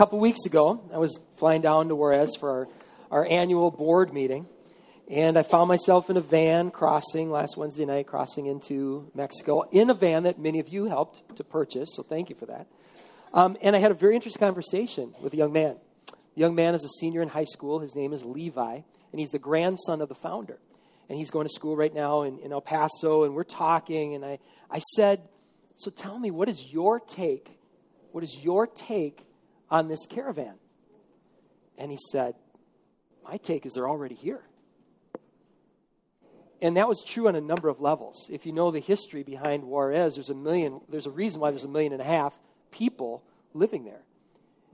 couple weeks ago, I was flying down to Juarez for our, our annual board meeting, and I found myself in a van crossing last Wednesday night, crossing into Mexico in a van that many of you helped to purchase, so thank you for that. Um, and I had a very interesting conversation with a young man. The young man is a senior in high school. His name is Levi, and he's the grandson of the founder. And he's going to school right now in, in El Paso, and we're talking, and I, I said, So tell me, what is your take? What is your take on this caravan? And he said, My take is they're already here. And that was true on a number of levels. If you know the history behind Juarez, there's a million, there's a reason why there's a million and a half people living there.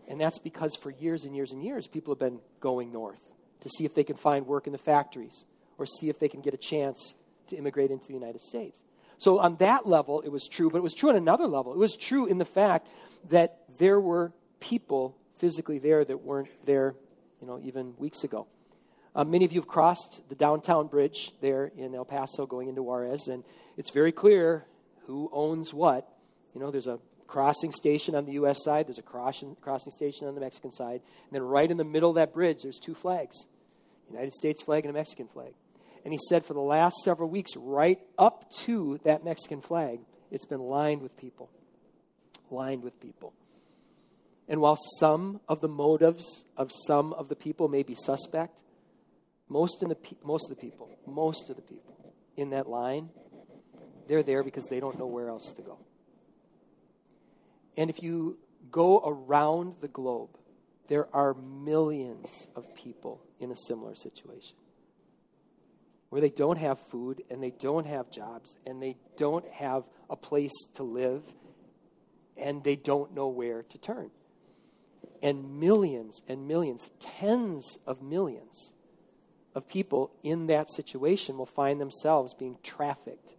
And that's because for years and years and years, people have been going north to see if they can find work in the factories or see if they can get a chance to immigrate into the United States. So, on that level, it was true, but it was true on another level. It was true in the fact that there were people physically there that weren't there, you know, even weeks ago. Um, many of you have crossed the downtown bridge there in El Paso going into Juarez, and it's very clear who owns what. You know, there's a crossing station on the U.S. side, there's a crossing, crossing station on the Mexican side, and then right in the middle of that bridge, there's two flags United States flag and a Mexican flag. And he said for the last several weeks, right up to that Mexican flag, it's been lined with people. Lined with people. And while some of the motives of some of the people may be suspect, most, in the, most of the people, most of the people in that line, they're there because they don't know where else to go. And if you go around the globe, there are millions of people in a similar situation where they don't have food and they don't have jobs and they don't have a place to live and they don't know where to turn. And millions and millions, tens of millions of people in that situation will find themselves being trafficked.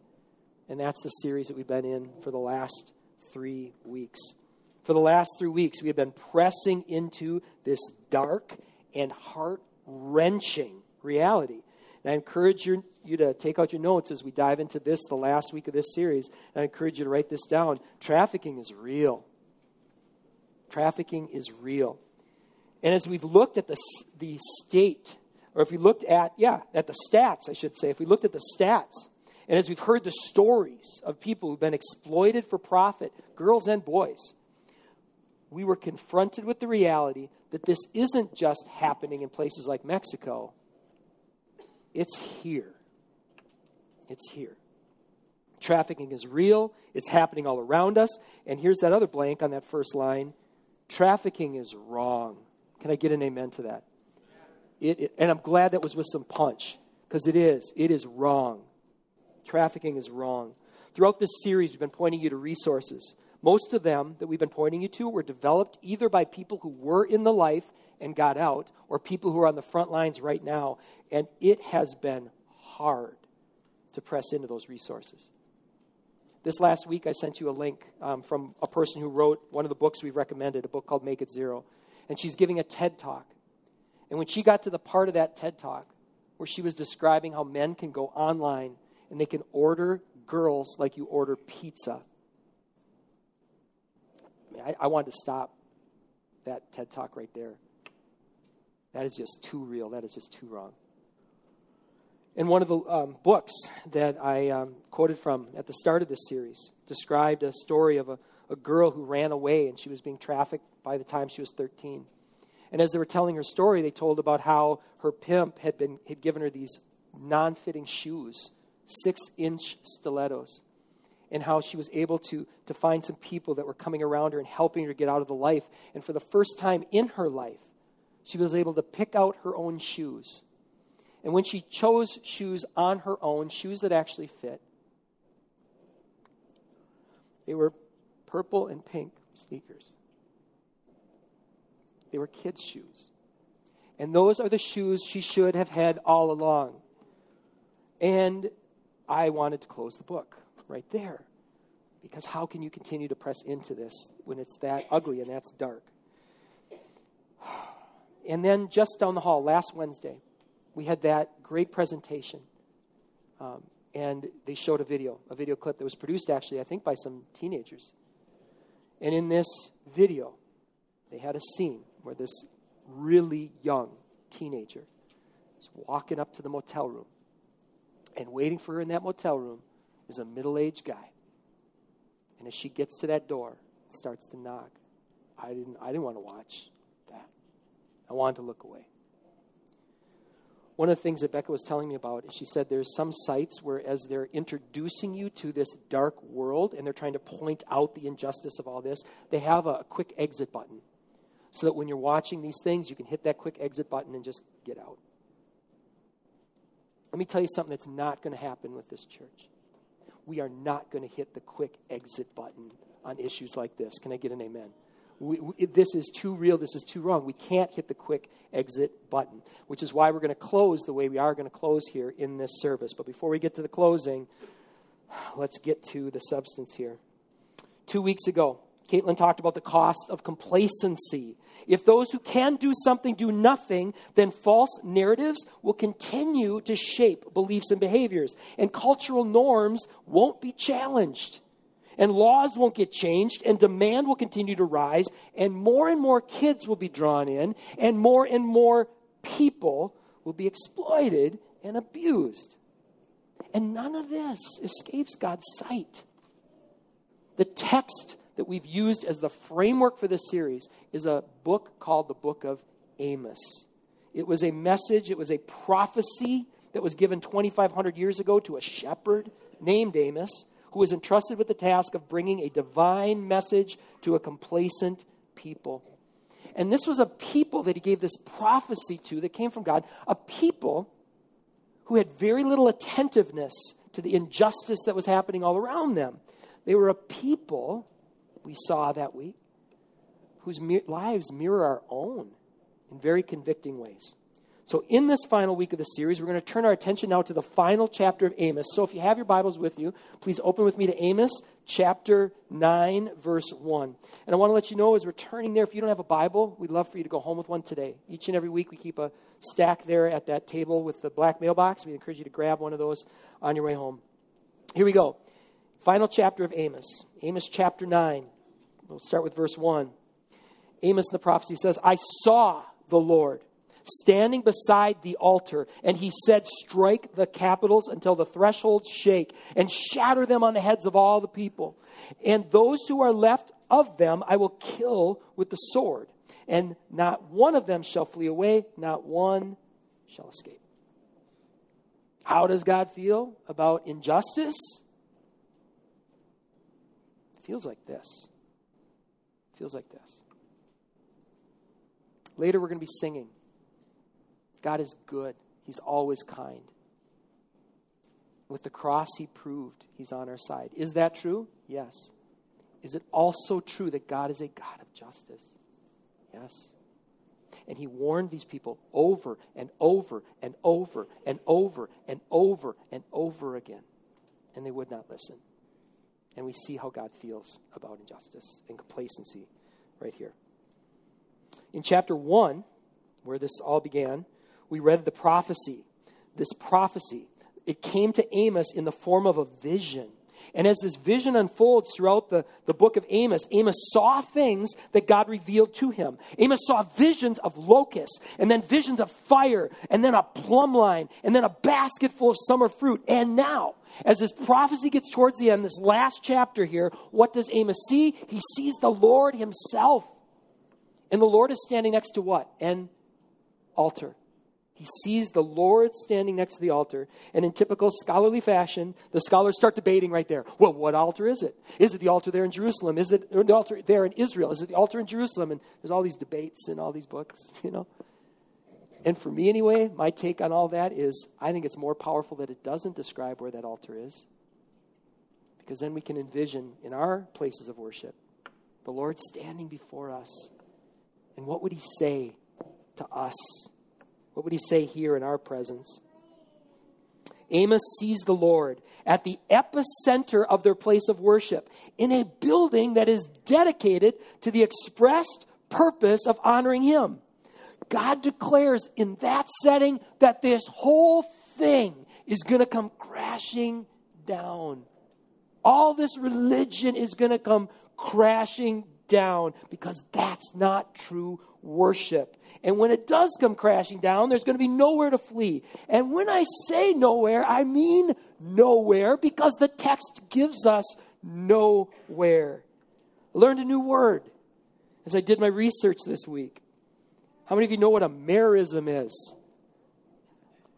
And that's the series that we've been in for the last three weeks. For the last three weeks, we have been pressing into this dark and heart wrenching reality. And I encourage you, you to take out your notes as we dive into this, the last week of this series. And I encourage you to write this down. Trafficking is real. Trafficking is real. And as we've looked at the, the state, or if we looked at, yeah, at the stats, I should say, if we looked at the stats, and as we've heard the stories of people who've been exploited for profit, girls and boys, we were confronted with the reality that this isn't just happening in places like Mexico, it's here. It's here. Trafficking is real, it's happening all around us. And here's that other blank on that first line trafficking is wrong. Can I get an amen to that? It, it, and I'm glad that was with some punch because it is. It is wrong. Trafficking is wrong. Throughout this series, we've been pointing you to resources. Most of them that we've been pointing you to were developed either by people who were in the life and got out or people who are on the front lines right now. And it has been hard to press into those resources. This last week, I sent you a link um, from a person who wrote one of the books we recommended, a book called Make It Zero. And she's giving a TED talk. And when she got to the part of that TED talk where she was describing how men can go online and they can order girls like you order pizza, I, mean, I, I wanted to stop that TED talk right there. That is just too real. That is just too wrong. In one of the um, books that I um, quoted from at the start of this series, described a story of a, a girl who ran away and she was being trafficked by the time she was 13. And as they were telling her story, they told about how her pimp had, been, had given her these non fitting shoes, six inch stilettos, and how she was able to, to find some people that were coming around her and helping her get out of the life. And for the first time in her life, she was able to pick out her own shoes. And when she chose shoes on her own, shoes that actually fit, they were purple and pink sneakers. They were kids' shoes. And those are the shoes she should have had all along. And I wanted to close the book right there. Because how can you continue to press into this when it's that ugly and that's dark? And then just down the hall, last Wednesday, we had that great presentation. Um, and they showed a video, a video clip that was produced actually, I think, by some teenagers. And in this video, they had a scene where this really young teenager is walking up to the motel room. And waiting for her in that motel room is a middle aged guy. And as she gets to that door, starts to knock. I didn't, I didn't want to watch that. I wanted to look away. One of the things that Becca was telling me about is she said there's some sites where, as they're introducing you to this dark world and they're trying to point out the injustice of all this, they have a quick exit button so that when you're watching these things, you can hit that quick exit button and just get out. Let me tell you something that's not going to happen with this church. We are not going to hit the quick exit button on issues like this. Can I get an amen? We, we, this is too real. This is too wrong. We can't hit the quick exit button, which is why we're going to close the way we are going to close here in this service. But before we get to the closing, let's get to the substance here. Two weeks ago, Caitlin talked about the cost of complacency. If those who can do something do nothing, then false narratives will continue to shape beliefs and behaviors, and cultural norms won't be challenged and laws won't get changed, and demand will continue to rise, and more and more kids will be drawn in, and more and more people will be exploited and abused. And none of this escapes God's sight. The text that we've used as the framework for this series is a book called the Book of Amos. It was a message, it was a prophecy that was given 2,500 years ago to a shepherd named Amos who was entrusted with the task of bringing a divine message to a complacent people. And this was a people that he gave this prophecy to that came from God, a people who had very little attentiveness to the injustice that was happening all around them. They were a people, we saw that week, whose lives mirror our own in very convicting ways. So, in this final week of the series, we're going to turn our attention now to the final chapter of Amos. So, if you have your Bibles with you, please open with me to Amos chapter 9, verse 1. And I want to let you know as we're turning there, if you don't have a Bible, we'd love for you to go home with one today. Each and every week, we keep a stack there at that table with the black mailbox. We encourage you to grab one of those on your way home. Here we go. Final chapter of Amos. Amos chapter 9. We'll start with verse 1. Amos the prophecy says, I saw the Lord standing beside the altar, and he said, Strike the capitals until the thresholds shake, and shatter them on the heads of all the people. And those who are left of them I will kill with the sword, and not one of them shall flee away, not one shall escape. How does God feel about injustice? It feels like this. It feels like this. Later, we're going to be singing. God is good, He's always kind. With the cross, He proved He's on our side. Is that true? Yes. Is it also true that God is a God of justice? Yes. And he warned these people over and over and over and over and over and over again. And they would not listen. And we see how God feels about injustice and complacency right here. In chapter 1, where this all began, we read the prophecy. This prophecy, it came to Amos in the form of a vision. And as this vision unfolds throughout the, the book of Amos, Amos saw things that God revealed to him. Amos saw visions of locusts, and then visions of fire, and then a plumb line, and then a basket full of summer fruit. And now, as this prophecy gets towards the end, this last chapter here, what does Amos see? He sees the Lord himself. And the Lord is standing next to what? An altar. He sees the Lord standing next to the altar, and in typical scholarly fashion, the scholars start debating right there. Well, what altar is it? Is it the altar there in Jerusalem? Is it the altar there in Israel? Is it the altar in Jerusalem? And there's all these debates in all these books, you know. And for me, anyway, my take on all that is I think it's more powerful that it doesn't describe where that altar is. Because then we can envision in our places of worship the Lord standing before us. And what would he say to us? What would he say here in our presence? Amos sees the Lord at the epicenter of their place of worship in a building that is dedicated to the expressed purpose of honoring him. God declares in that setting that this whole thing is going to come crashing down. All this religion is going to come crashing down because that's not true worship. And when it does come crashing down, there's going to be nowhere to flee. And when I say nowhere, I mean nowhere because the text gives us nowhere. I learned a new word as I did my research this week. How many of you know what a merism is?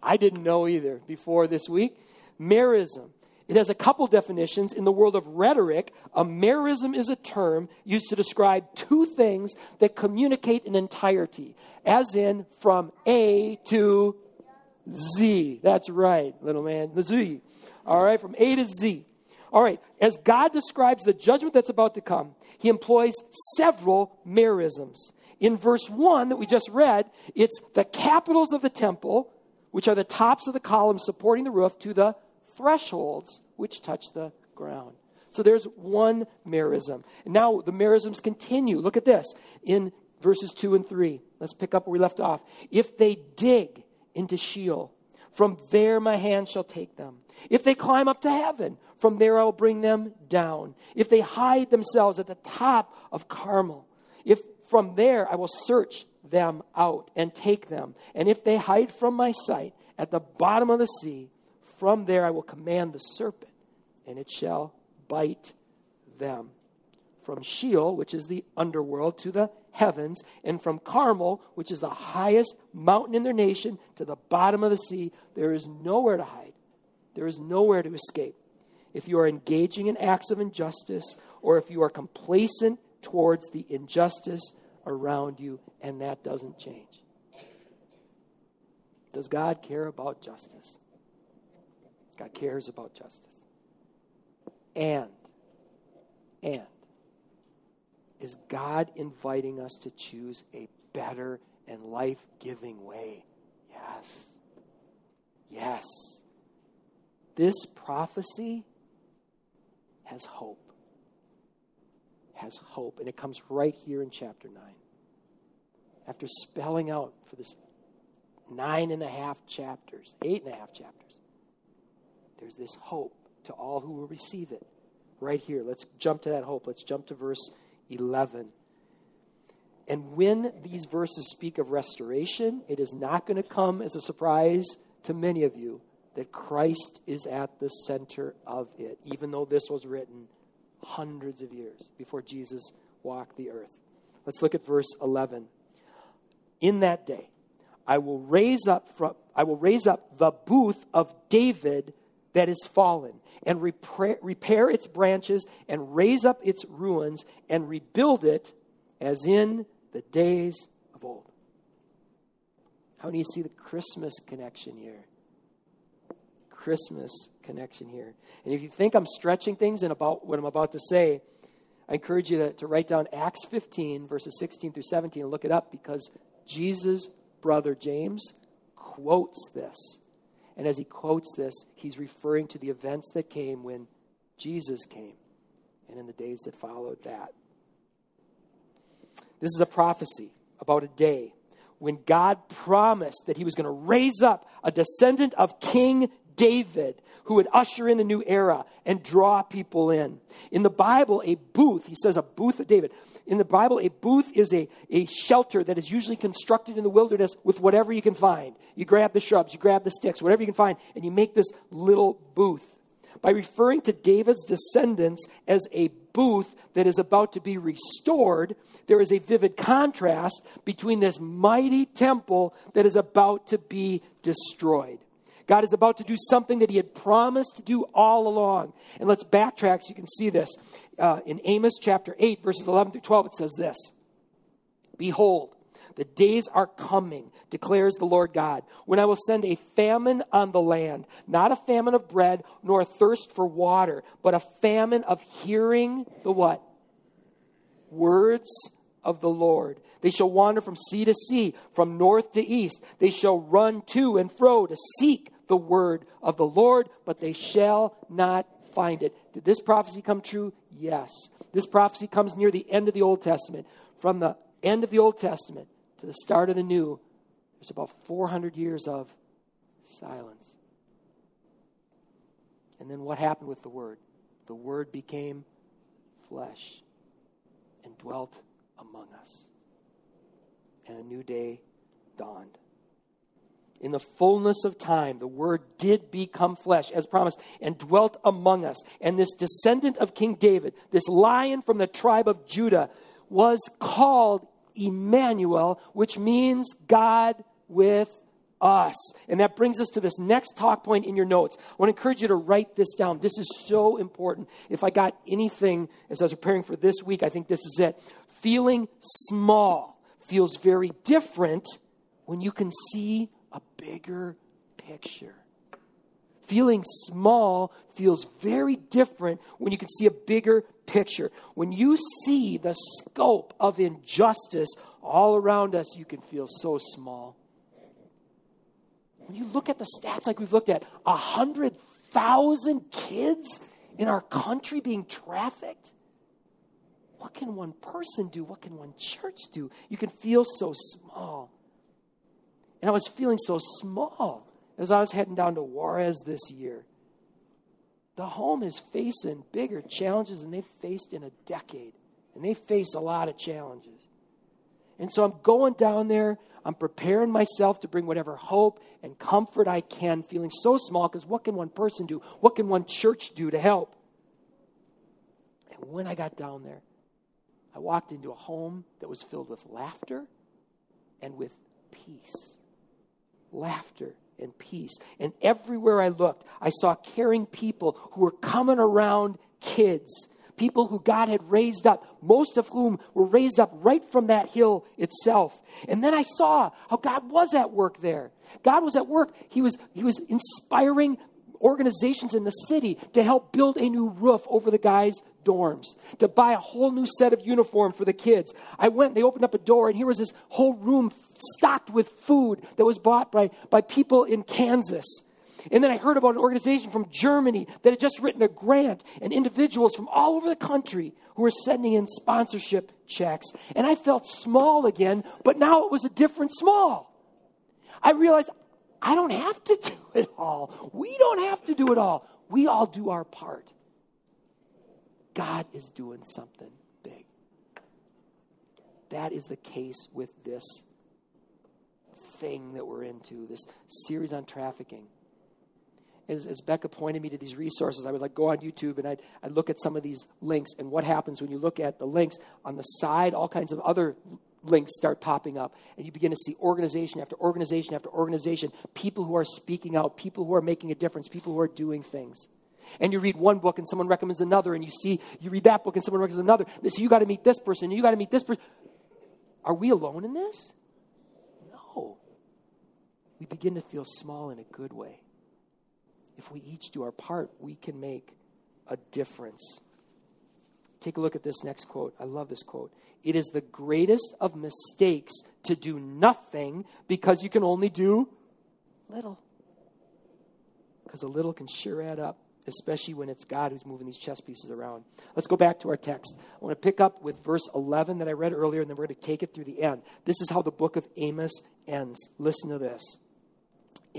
I didn't know either before this week. Merism. It has a couple definitions. In the world of rhetoric, a merism is a term used to describe two things that communicate an entirety, as in from A to Z. That's right, little man, the Z. All right, from A to Z. All right, as God describes the judgment that's about to come, he employs several merisms. In verse 1 that we just read, it's the capitals of the temple, which are the tops of the columns supporting the roof, to the thresholds which touch the ground. So there's one merism. Now the merisms continue. Look at this in verses 2 and 3. Let's pick up where we left off. If they dig into Sheol, from there my hand shall take them. If they climb up to heaven, from there I will bring them down. If they hide themselves at the top of Carmel, if from there I will search them out and take them. And if they hide from my sight at the bottom of the sea, from there I will command the serpent, and it shall bite them. From Sheol, which is the underworld, to the heavens, and from Carmel, which is the highest mountain in their nation, to the bottom of the sea, there is nowhere to hide. There is nowhere to escape. If you are engaging in acts of injustice, or if you are complacent towards the injustice around you, and that doesn't change. Does God care about justice? God cares about justice. And, and, is God inviting us to choose a better and life giving way? Yes. Yes. This prophecy has hope. Has hope. And it comes right here in chapter 9. After spelling out for this nine and a half chapters, eight and a half chapters, there's this hope to all who will receive it. Right here. Let's jump to that hope. Let's jump to verse 11. And when these verses speak of restoration, it is not going to come as a surprise to many of you that Christ is at the center of it, even though this was written hundreds of years before Jesus walked the earth. Let's look at verse 11. In that day, I will raise up from I will raise up the booth of David that is fallen, and repair, repair its branches, and raise up its ruins, and rebuild it as in the days of old. How do you see the Christmas connection here? Christmas connection here. And if you think I'm stretching things in about what I'm about to say, I encourage you to, to write down Acts 15, verses 16 through 17, and look it up because Jesus' brother James quotes this and as he quotes this, he's referring to the events that came when Jesus came and in the days that followed that. This is a prophecy about a day when God promised that he was going to raise up a descendant of King David who would usher in a new era and draw people in. In the Bible, a booth, he says a booth of David, in the Bible, a booth is a, a shelter that is usually constructed in the wilderness with whatever you can find. You grab the shrubs, you grab the sticks, whatever you can find, and you make this little booth. By referring to David's descendants as a booth that is about to be restored, there is a vivid contrast between this mighty temple that is about to be destroyed. God is about to do something that he had promised to do all along. And let's backtrack so you can see this. Uh, in Amos chapter 8, verses 11 through 12, it says this Behold, the days are coming, declares the Lord God, when I will send a famine on the land, not a famine of bread, nor a thirst for water, but a famine of hearing the what? Words of the Lord. They shall wander from sea to sea, from north to east. They shall run to and fro to seek the word of the Lord, but they shall not find it. Did this prophecy come true? Yes. This prophecy comes near the end of the Old Testament. From the end of the Old Testament to the start of the New, there's about 400 years of silence. And then what happened with the Word? The Word became flesh. and dwelt among us. And a new day dawned. In the fullness of time, the Word did become flesh, as promised, and dwelt among us. And this descendant of King David, this lion from the tribe of Judah, was called Emmanuel, which means God with us. And that brings us to this next talk point in your notes. I want to encourage you to write this down. This is so important. If I got anything as I was preparing for this week, I think this is it. Feeling small feels very different when you can see a bigger picture. Feeling small feels very different when you can see a bigger picture. When you see the scope of injustice all around us, you can feel so small. When you look at the stats like we've looked at, 100,000 kids in our country being trafficked, what can one person do? What can one church do? You can feel so small. And I was feeling so small as I was heading down to Juarez this year. The home is facing bigger challenges than they've faced in a decade. And they face a lot of challenges. And so I'm going down there. I'm preparing myself to bring whatever hope and comfort I can, feeling so small because what can one person do? What can one church do to help? And when I got down there, I walked into a home that was filled with laughter and with peace laughter and peace. And everywhere I looked, I saw caring people who were coming around kids, people who God had raised up, most of whom were raised up right from that hill itself. And then I saw how God was at work there. God was at work. He was, he was inspiring organizations in the city to help build a new roof over the guys' dorms, to buy a whole new set of uniform for the kids. I went, they opened up a door, and here was this whole room stocked with food that was bought by, by people in Kansas. And then I heard about an organization from Germany that had just written a grant, and individuals from all over the country who were sending in sponsorship checks. And I felt small again, but now it was a different small. I realized I don't have to do it all. We don't have to do it all. We all do our part. God is doing something big. That is the case with this thing that we're into, this series on trafficking. As, as, Becca pointed me to these resources, I would like go on YouTube and I'd, I'd look at some of these links. And what happens when you look at the links on the side, all kinds of other links start popping up, and you begin to see organization after organization after organization, people who are speaking out, people who are making a difference, people who are doing things. And you read one book and someone recommends another, and you see, you read that book and someone recommends another. They say, You got to meet this person, you got to meet this person. Are we alone in this? We begin to feel small in a good way. If we each do our part, we can make a difference. Take a look at this next quote. I love this quote. It is the greatest of mistakes to do nothing because you can only do little. Because a little can sure add up, especially when it's God who's moving these chess pieces around. Let's go back to our text. I want to pick up with verse 11 that I read earlier, and then we're going to take it through the end. This is how the book of Amos ends. Listen to this.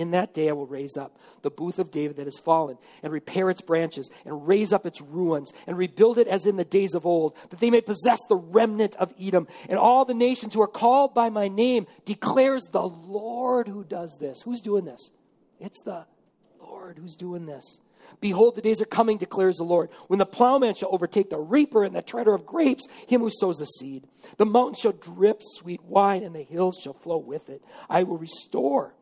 In that day I will raise up the booth of David that has fallen, and repair its branches, and raise up its ruins, and rebuild it as in the days of old, that they may possess the remnant of Edom. And all the nations who are called by my name declares the Lord who does this. Who's doing this? It's the Lord who's doing this. Behold, the days are coming, declares the Lord, when the plowman shall overtake the reaper and the treader of grapes, him who sows the seed. The mountains shall drip sweet wine, and the hills shall flow with it. I will restore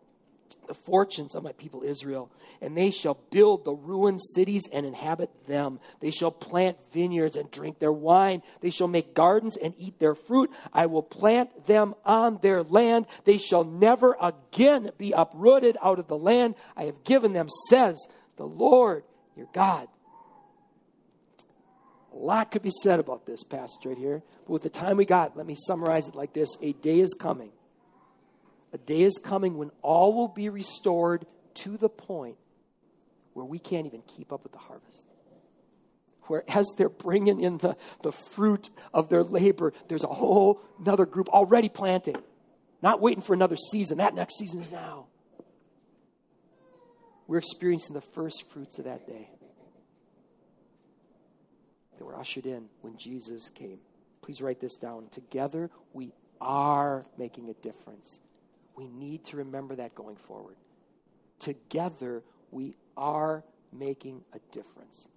the fortunes of my people Israel, and they shall build the ruined cities and inhabit them. They shall plant vineyards and drink their wine. They shall make gardens and eat their fruit. I will plant them on their land. They shall never again be uprooted out of the land I have given them, says the Lord your God. A lot could be said about this passage right here, but with the time we got, let me summarize it like this A day is coming a day is coming when all will be restored to the point where we can't even keep up with the harvest. Where as they're bringing in the, the fruit of their labor, there's a whole another group already planting, not waiting for another season. That next season is now. We're experiencing the first fruits of that day that were ushered in when Jesus came. Please write this down. Together, we are making a difference. We need to remember that going forward. Together, we are making a difference.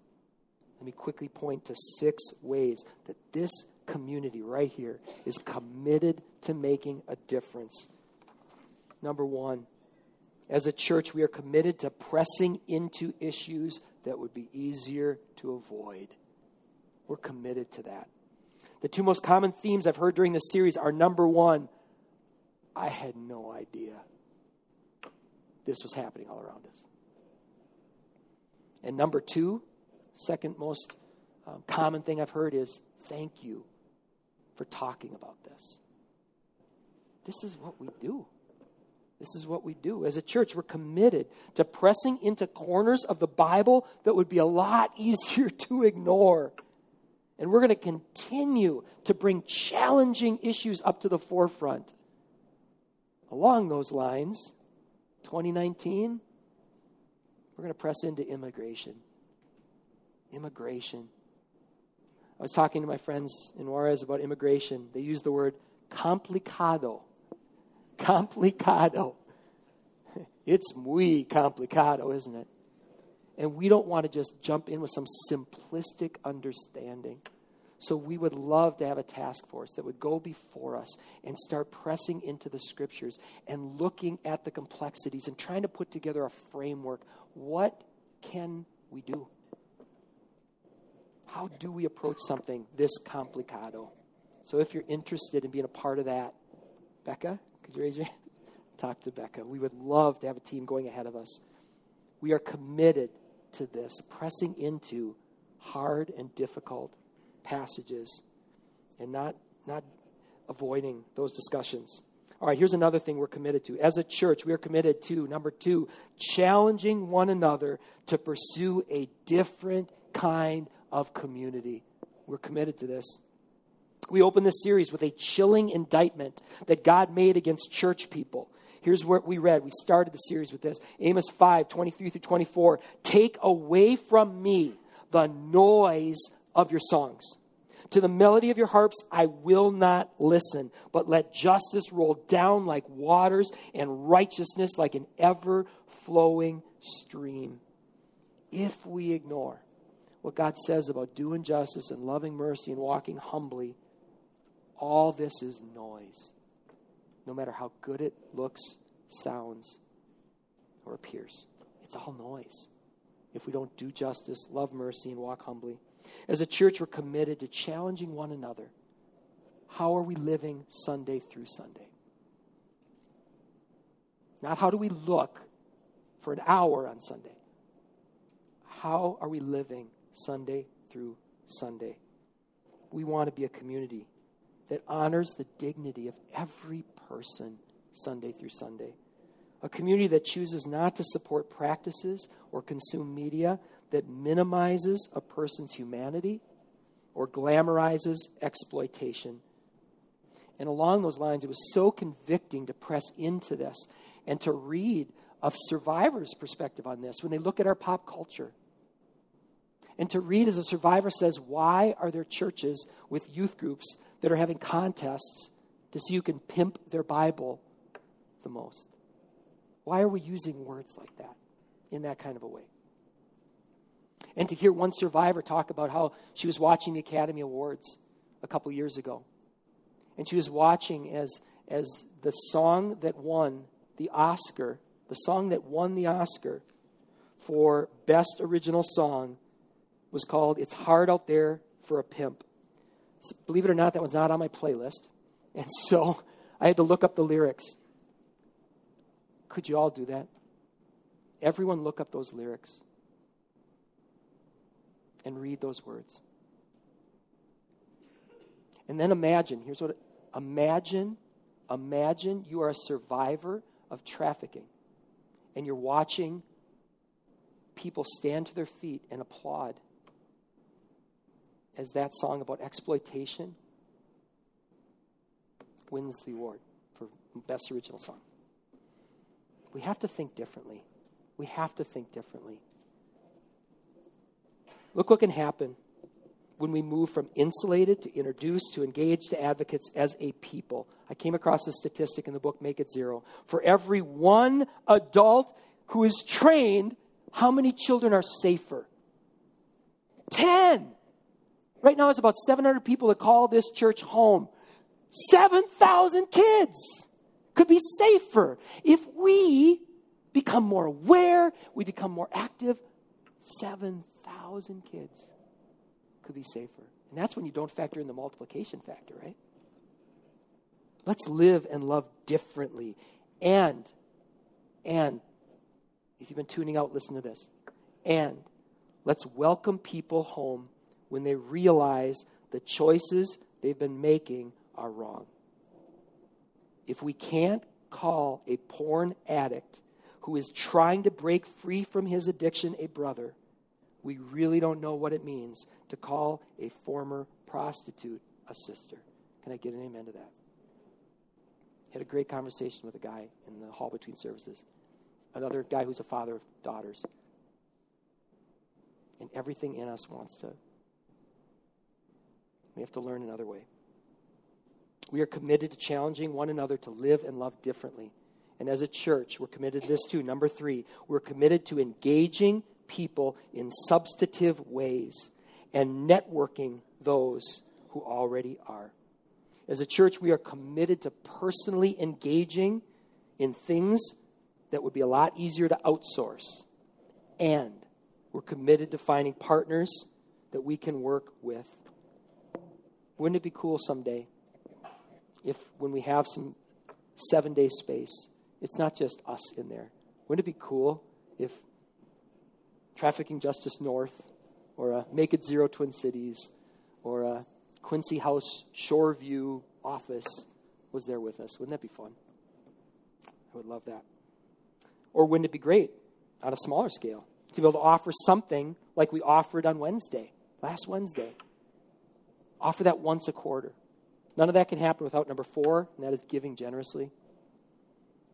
Let me quickly point to six ways that this community right here is committed to making a difference. Number one, as a church, we are committed to pressing into issues that would be easier to avoid. We're committed to that. The two most common themes I've heard during this series are number one, I had no idea this was happening all around us. And number two, second most um, common thing I've heard is thank you for talking about this. This is what we do. This is what we do. As a church, we're committed to pressing into corners of the Bible that would be a lot easier to ignore. And we're going to continue to bring challenging issues up to the forefront. Along those lines, 2019, we're going to press into immigration. Immigration. I was talking to my friends in Juarez about immigration. They use the word complicado. Complicado. It's muy complicado, isn't it? And we don't want to just jump in with some simplistic understanding. So we would love to have a task force that would go before us and start pressing into the scriptures and looking at the complexities and trying to put together a framework. What can we do? How do we approach something this complicado? So if you're interested in being a part of that, Becca, could you raise your hand? Talk to Becca. We would love to have a team going ahead of us. We are committed to this, pressing into hard and difficult passages and not, not avoiding those discussions. All right, here's another thing we're committed to. As a church, we are committed to, number two, challenging one another to pursue a different kind of community. We're committed to this. We open this series with a chilling indictment that God made against church people. Here's what we read. We started the series with this Amos 5 23 through 24. Take away from me the noise of your songs. To the melody of your harps, I will not listen, but let justice roll down like waters and righteousness like an ever flowing stream. If we ignore what God says about doing justice and loving mercy and walking humbly, all this is noise, no matter how good it looks, sounds, or appears. It's all noise if we don't do justice, love mercy, and walk humbly. As a church, we're committed to challenging one another. How are we living Sunday through Sunday? Not how do we look for an hour on Sunday. How are we living Sunday through Sunday. We want to be a community that honors the dignity of every person Sunday through Sunday. A community that chooses not to support practices or consume media that minimizes a person's humanity or glamorizes exploitation. And along those lines, it was so convicting to press into this and to read of survivors' perspective on this when they look at our pop culture and to read as a survivor says, why are there churches with youth groups that are having contests to see who can pimp their Bible the most? Why are we using words like that in that kind of a way? And to hear one survivor talk about how she was watching the Academy Awards a couple years ago. And she was watching as, as the song that won the Oscar, the song that won the Oscar for Best Original Song was called It's Hard Out There for a Pimp. So, believe it or not, that was not on my playlist. And so I had to look up the lyrics. Could you all do that? Everyone look up those lyrics and read those words. And then imagine, here's what imagine, imagine you are a survivor of trafficking and you're watching people stand to their feet and applaud as that song about exploitation wins the award for Best Original Song. We have to think differently. We have to think differently. Look what can happen when we move from insulated to introduced to engaged to advocates as a people. I came across a statistic in the book Make It Zero. For every one adult who is trained, how many children are safer? 10. Right now, it's about 700 people that call this church home. 7,000 kids could be safer if we become more aware, we become more active. 7,000 kids could be safer. And that's when you don't factor in the multiplication factor, right? Let's live and love differently. And, and, if you've been tuning out, listen to this. And let's welcome people home when they realize the choices they've been making are wrong. If we can't call a porn addict who is trying to break free from his addiction a brother, we really don't know what it means to call a former prostitute a sister. Can I get an amen to that? Had a great conversation with a guy in the hall between services. Another guy who's a father of daughters. And everything in us wants to. We have to learn another way. We are committed to challenging one another to live and love differently. And as a church, we're committed to this too. Number three, we're committed to engaging people in substantive ways and networking those who already are. As a church, we are committed to personally engaging in things that would be a lot easier to outsource. And we're committed to finding partners that we can work with. Wouldn't it be cool someday if, when we have some seven day space, it's not just us in there? Wouldn't it be cool if Trafficking Justice North, or a Make It Zero Twin Cities, or a Quincy House Shoreview office was there with us. Wouldn't that be fun? I would love that. Or wouldn't it be great on a smaller scale to be able to offer something like we offered on Wednesday, last Wednesday? Offer that once a quarter. None of that can happen without number four, and that is giving generously.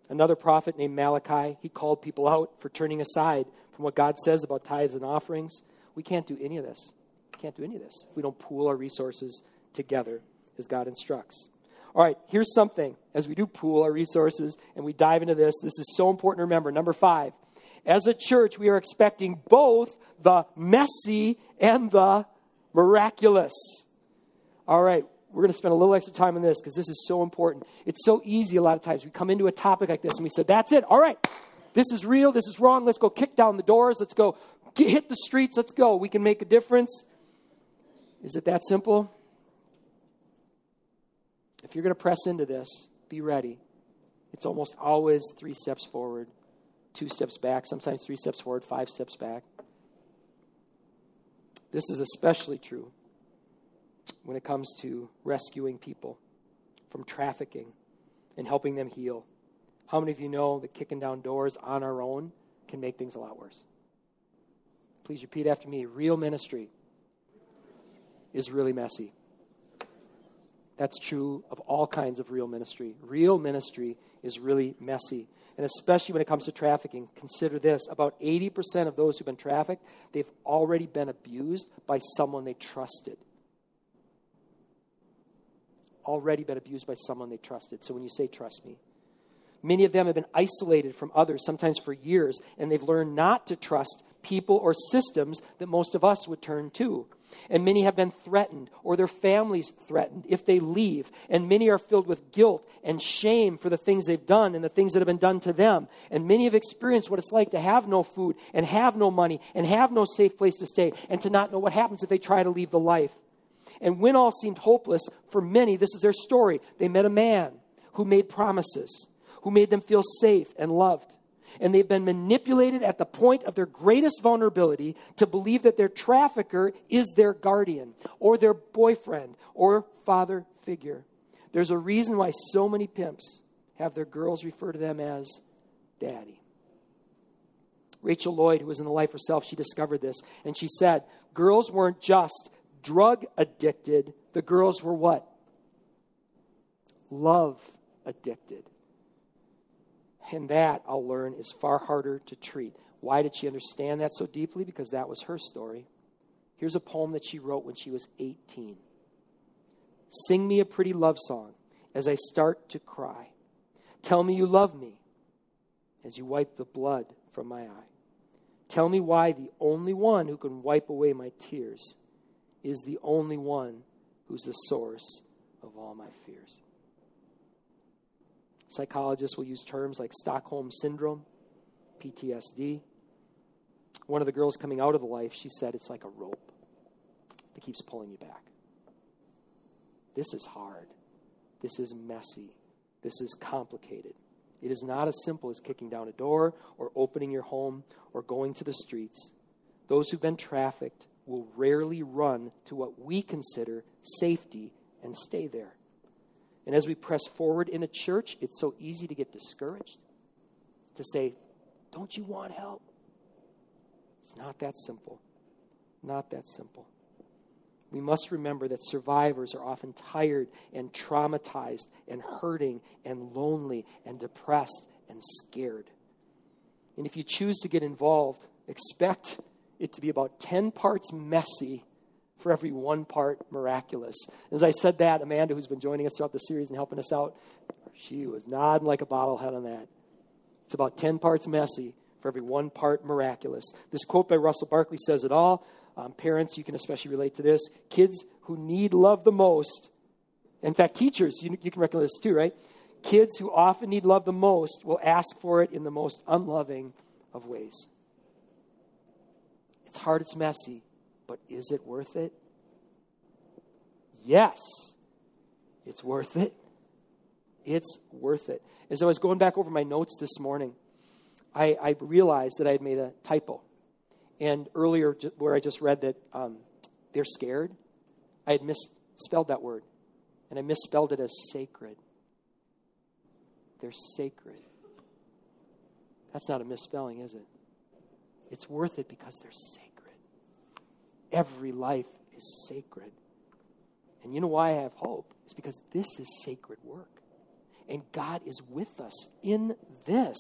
Another prophet named Malachi, he called people out for turning aside from what God says about tithes and offerings. We can't do any of this. We can't do any of this if we don't pool our resources together as God instructs. All right, here's something as we do pool our resources and we dive into this. This is so important to remember. Number five, as a church, we are expecting both the messy and the miraculous. All right, we're going to spend a little extra time on this because this is so important. It's so easy a lot of times. We come into a topic like this and we say, that's it. All right, this is real. This is wrong. Let's go kick down the doors. Let's go get, hit the streets. Let's go. We can make a difference. Is it that simple? If you're going to press into this, be ready. It's almost always three steps forward, two steps back, sometimes three steps forward, five steps back. This is especially true when it comes to rescuing people from trafficking and helping them heal. How many of you know that kicking down doors on our own can make things a lot worse? Please repeat after me. Real ministry is really messy. That's true of all kinds of real ministry. Real ministry is really messy. And especially when it comes to trafficking, consider this about 80% of those who've been trafficked, they've already been abused by someone they trusted. Already been abused by someone they trusted. So when you say trust me, Many of them have been isolated from others, sometimes for years, and they've learned not to trust people or systems that most of us would turn to. And many have been threatened or their families threatened if they leave. And many are filled with guilt and shame for the things they've done and the things that have been done to them. And many have experienced what it's like to have no food and have no money and have no safe place to stay and to not know what happens if they try to leave the life. And when all seemed hopeless, for many, this is their story. They met a man who made promises who made them feel safe and loved. And they've been manipulated at the point of their greatest vulnerability to believe that their trafficker is their guardian or their boyfriend or father figure. There's a reason why so many pimps have their girls refer to them as daddy. Rachel Lloyd, who was in the life herself, she discovered this. And she said, girls weren't just drug addicted, the girls were what? Love addicted. And that, I'll learn, is far harder to treat. Why did she understand that so deeply? Because that was her story. Here's a poem that she wrote when she was 18. Sing me a pretty love song as I start to cry. Tell me you love me as you wipe the blood from my eye. Tell me why the only one who can wipe away my tears is the only one who's the source of all my fears. Psychologists will use terms like Stockholm Syndrome, PTSD. One of the girls coming out of the life, she said it's like a rope that keeps pulling you back. This is hard. This is messy. This is complicated. It is not as simple as kicking down a door or opening your home or going to the streets. Those who've been trafficked will rarely run to what we consider safety and stay there. And as we press forward in a church, it's so easy to get discouraged, to say, Don't you want help? It's not that simple. Not that simple. We must remember that survivors are often tired and traumatized and hurting and lonely and depressed and scared. And if you choose to get involved, expect it to be about 10 parts messy for every one part miraculous. As I said that, Amanda, who's been joining us throughout the series and helping us out, she was nodding like a bottlehead on that. It's about 10 parts messy for every one part miraculous. This quote by Russell Barkley says it all. Um, parents, you can especially relate to this. Kids who need love the most, in fact, teachers, you, you can recognize this too, right? Kids who often need love the most will ask for it in the most unloving of ways. It's hard, it's messy, but is it worth it? Yes, it's worth it. It's worth it. As I was going back over my notes this morning, I, I realized that I had made a typo. And earlier, where I just read that um, they're scared, I had misspelled that word. And I misspelled it as sacred. They're sacred. That's not a misspelling, is it? It's worth it because they're sacred. Every life is sacred. And you know why I have hope? It's because this is sacred work. And God is with us in this.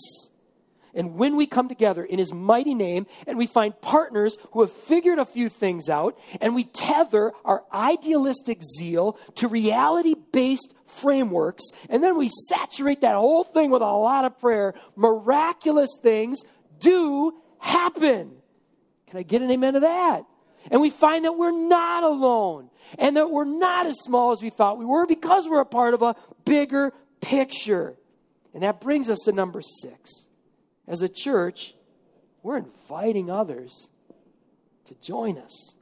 And when we come together in His mighty name and we find partners who have figured a few things out and we tether our idealistic zeal to reality based frameworks and then we saturate that whole thing with a lot of prayer, miraculous things do happen. Can I get an amen to that? And we find that we're not alone and that we're not as small as we thought we were because we're a part of a bigger picture. And that brings us to number six as a church, we're inviting others to join us.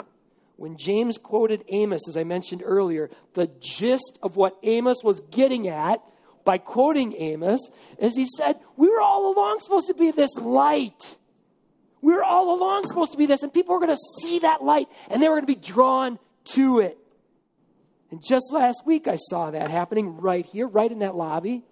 When James quoted Amos, as I mentioned earlier, the gist of what Amos was getting at by quoting Amos is he said, We were all along supposed to be this light. We were all along supposed to be this, and people were going to see that light and they were going to be drawn to it. And just last week, I saw that happening right here, right in that lobby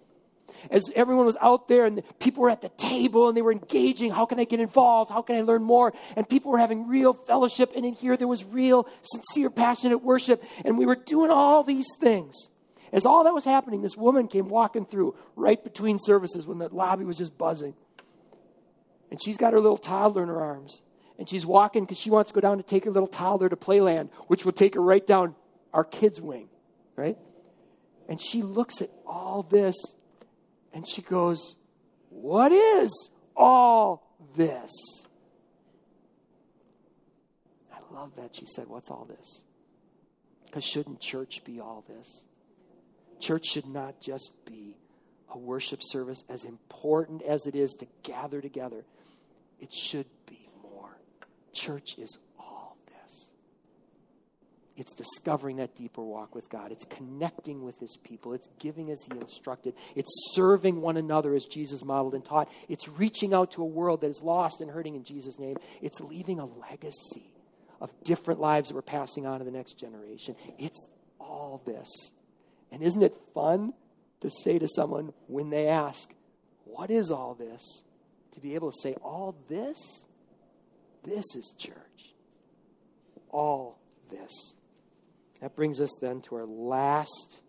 as everyone was out there and people were at the table and they were engaging. How can I get involved? How can I learn more? And people were having real fellowship. And in here, there was real, sincere, passionate worship. And we were doing all these things. As all that was happening, this woman came walking through right between services when the lobby was just buzzing. And she's got her little toddler in her arms. And she's walking because she wants to go down to take her little toddler to Playland, which will take her right down our kids' wing, right? And she looks at all this and she goes, What is all this? I love that she said, What's all this? Because shouldn't church be all this? Church should not just be a worship service, as important as it is to gather together. It should be more. Church is all this. it's discovering that deeper walk with God. It's connecting with His people. It's giving as He instructed. It's serving one another as Jesus modeled and taught. It's reaching out to a world that is lost and hurting in Jesus' name. It's leaving a legacy of different lives that we're passing on to the next generation. It's all this. And isn't it fun to say to someone when they ask, What is all this? To be able to say, All this? This is church. All this. That brings us then to our last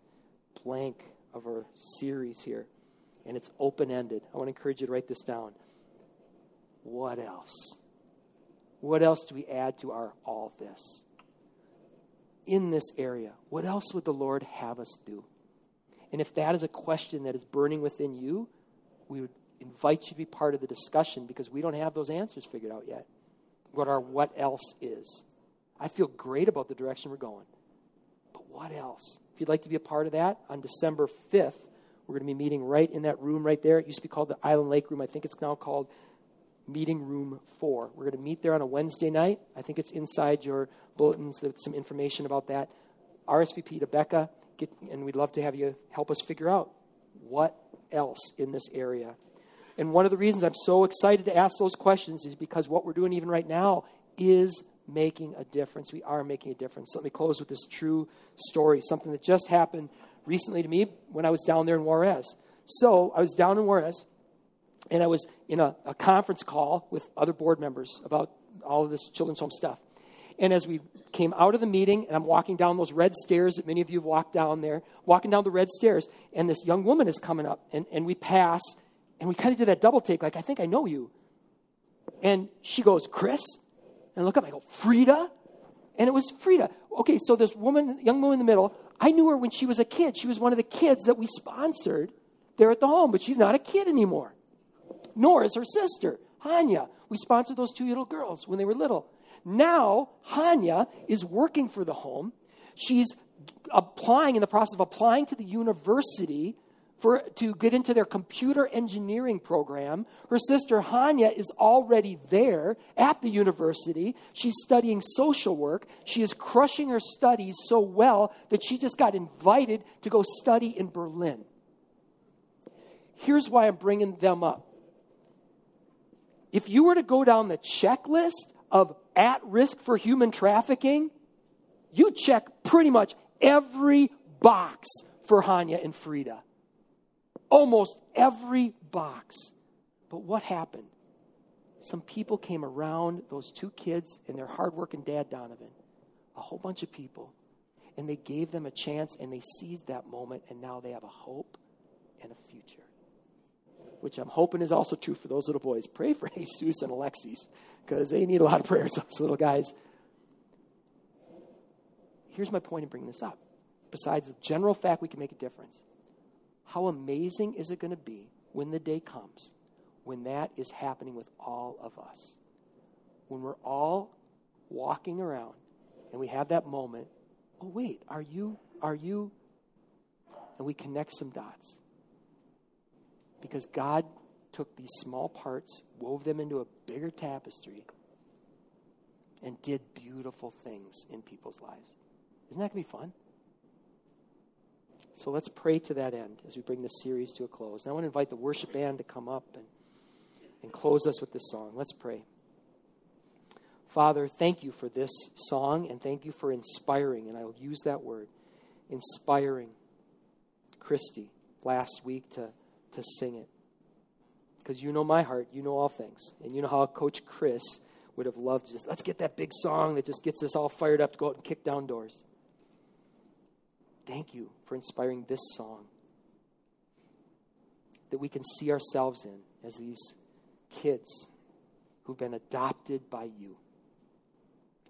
blank of our series here, and it's open ended. I want to encourage you to write this down. What else? What else do we add to our all this? in this area? What else would the Lord have us do? And if that is a question that is burning within you, we would invite you to be part of the discussion because we don't have those answers figured out yet. What our what else is. I feel great about the direction we're going. But what else? If you'd like to be a part of that, on December 5th, we're going to be meeting right in that room right there. It used to be called the Island Lake Room. I think it's now called Meeting Room 4. We're going to meet there on a Wednesday night. I think it's inside your bulletins. There's some information about that. RSVP to Becca, get, and we'd love to have you help us figure out what else in this area. And one of the reasons I'm so excited to ask those questions is because what we're doing even right now is making a difference. We are making a difference. Let me close with this true story, something that just happened recently to me when I was down there in Juarez. So I was down in Juarez, and I was in a, a conference call with other board members about all of this children's home stuff. And as we came out of the meeting, and I'm walking down those red stairs that many of you have walked down there, walking down the red stairs, and this young woman is coming up, and, and we pass, and we kind of did that double take, like, I think I know you. And she goes, Chris? And I look up, I go, Frida? And it was Frida. Okay, so this woman, young woman in the middle, I knew her when she was a kid. She was one of the kids that we sponsored there at the home, but she's not a kid anymore. Nor is her sister, Hanya. We sponsored those two little girls when they were little. Now, Hanya is working for the home. She's applying, in the process of applying to the university for, to get into their computer engineering program. Her sister Hanya is already there at the university. She's studying social work. She is crushing her studies so well that she just got invited to go study in Berlin. Here's why I'm bringing them up. If you were to go down the checklist of at risk for human trafficking, you check pretty much every box for Hanya and Frida almost every box. But what happened? Some people came around those two kids and their hardworking dad, Donovan, a whole bunch of people, and they gave them a chance and they seized that moment, and now they have a hope and a future. Which I'm hoping is also true for those little boys. Pray for Jesus and Alexis because they need a lot of prayers, those little guys. Here's my point in bringing this up. Besides the general fact we can make a difference, how amazing is it going to be when the day comes when that is happening with all of us? When we're all walking around and we have that moment, oh, wait, are you, are you? And we connect some dots. Because God took these small parts, wove them into a bigger tapestry, and did beautiful things in people's lives. Isn't that going to be fun? So let's pray to that end as we bring this series to a close. And I want to invite the worship band to come up and, and close us with this song. Let's pray. Father, thank you for this song and thank you for inspiring, and I will use that word, inspiring Christy last week to, to sing it. Because you know my heart, you know all things. And you know how Coach Chris would have loved just, let's get that big song that just gets us all fired up to go out and kick down doors. Thank you for inspiring this song that we can see ourselves in as these kids who've been adopted by you.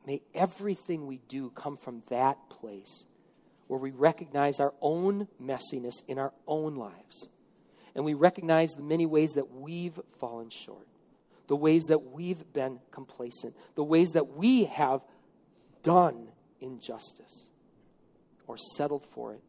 May everything we do come from that place where we recognize our own messiness in our own lives. And we recognize the many ways that we've fallen short, the ways that we've been complacent, the ways that we have done injustice or settled for it.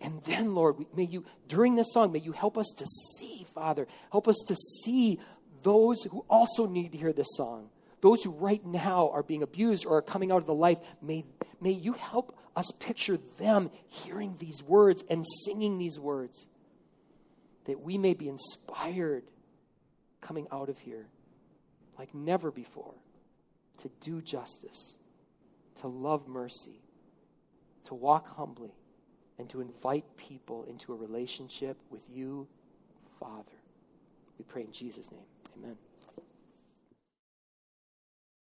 And then, Lord, may you, during this song, may you help us to see, Father, help us to see those who also need to hear this song. Those who right now are being abused or are coming out of the life, may, may you help us picture them hearing these words and singing these words. That we may be inspired coming out of here like never before to do justice, to love mercy, to walk humbly and to invite people into a relationship with you, Father. We pray in Jesus' name. Amen.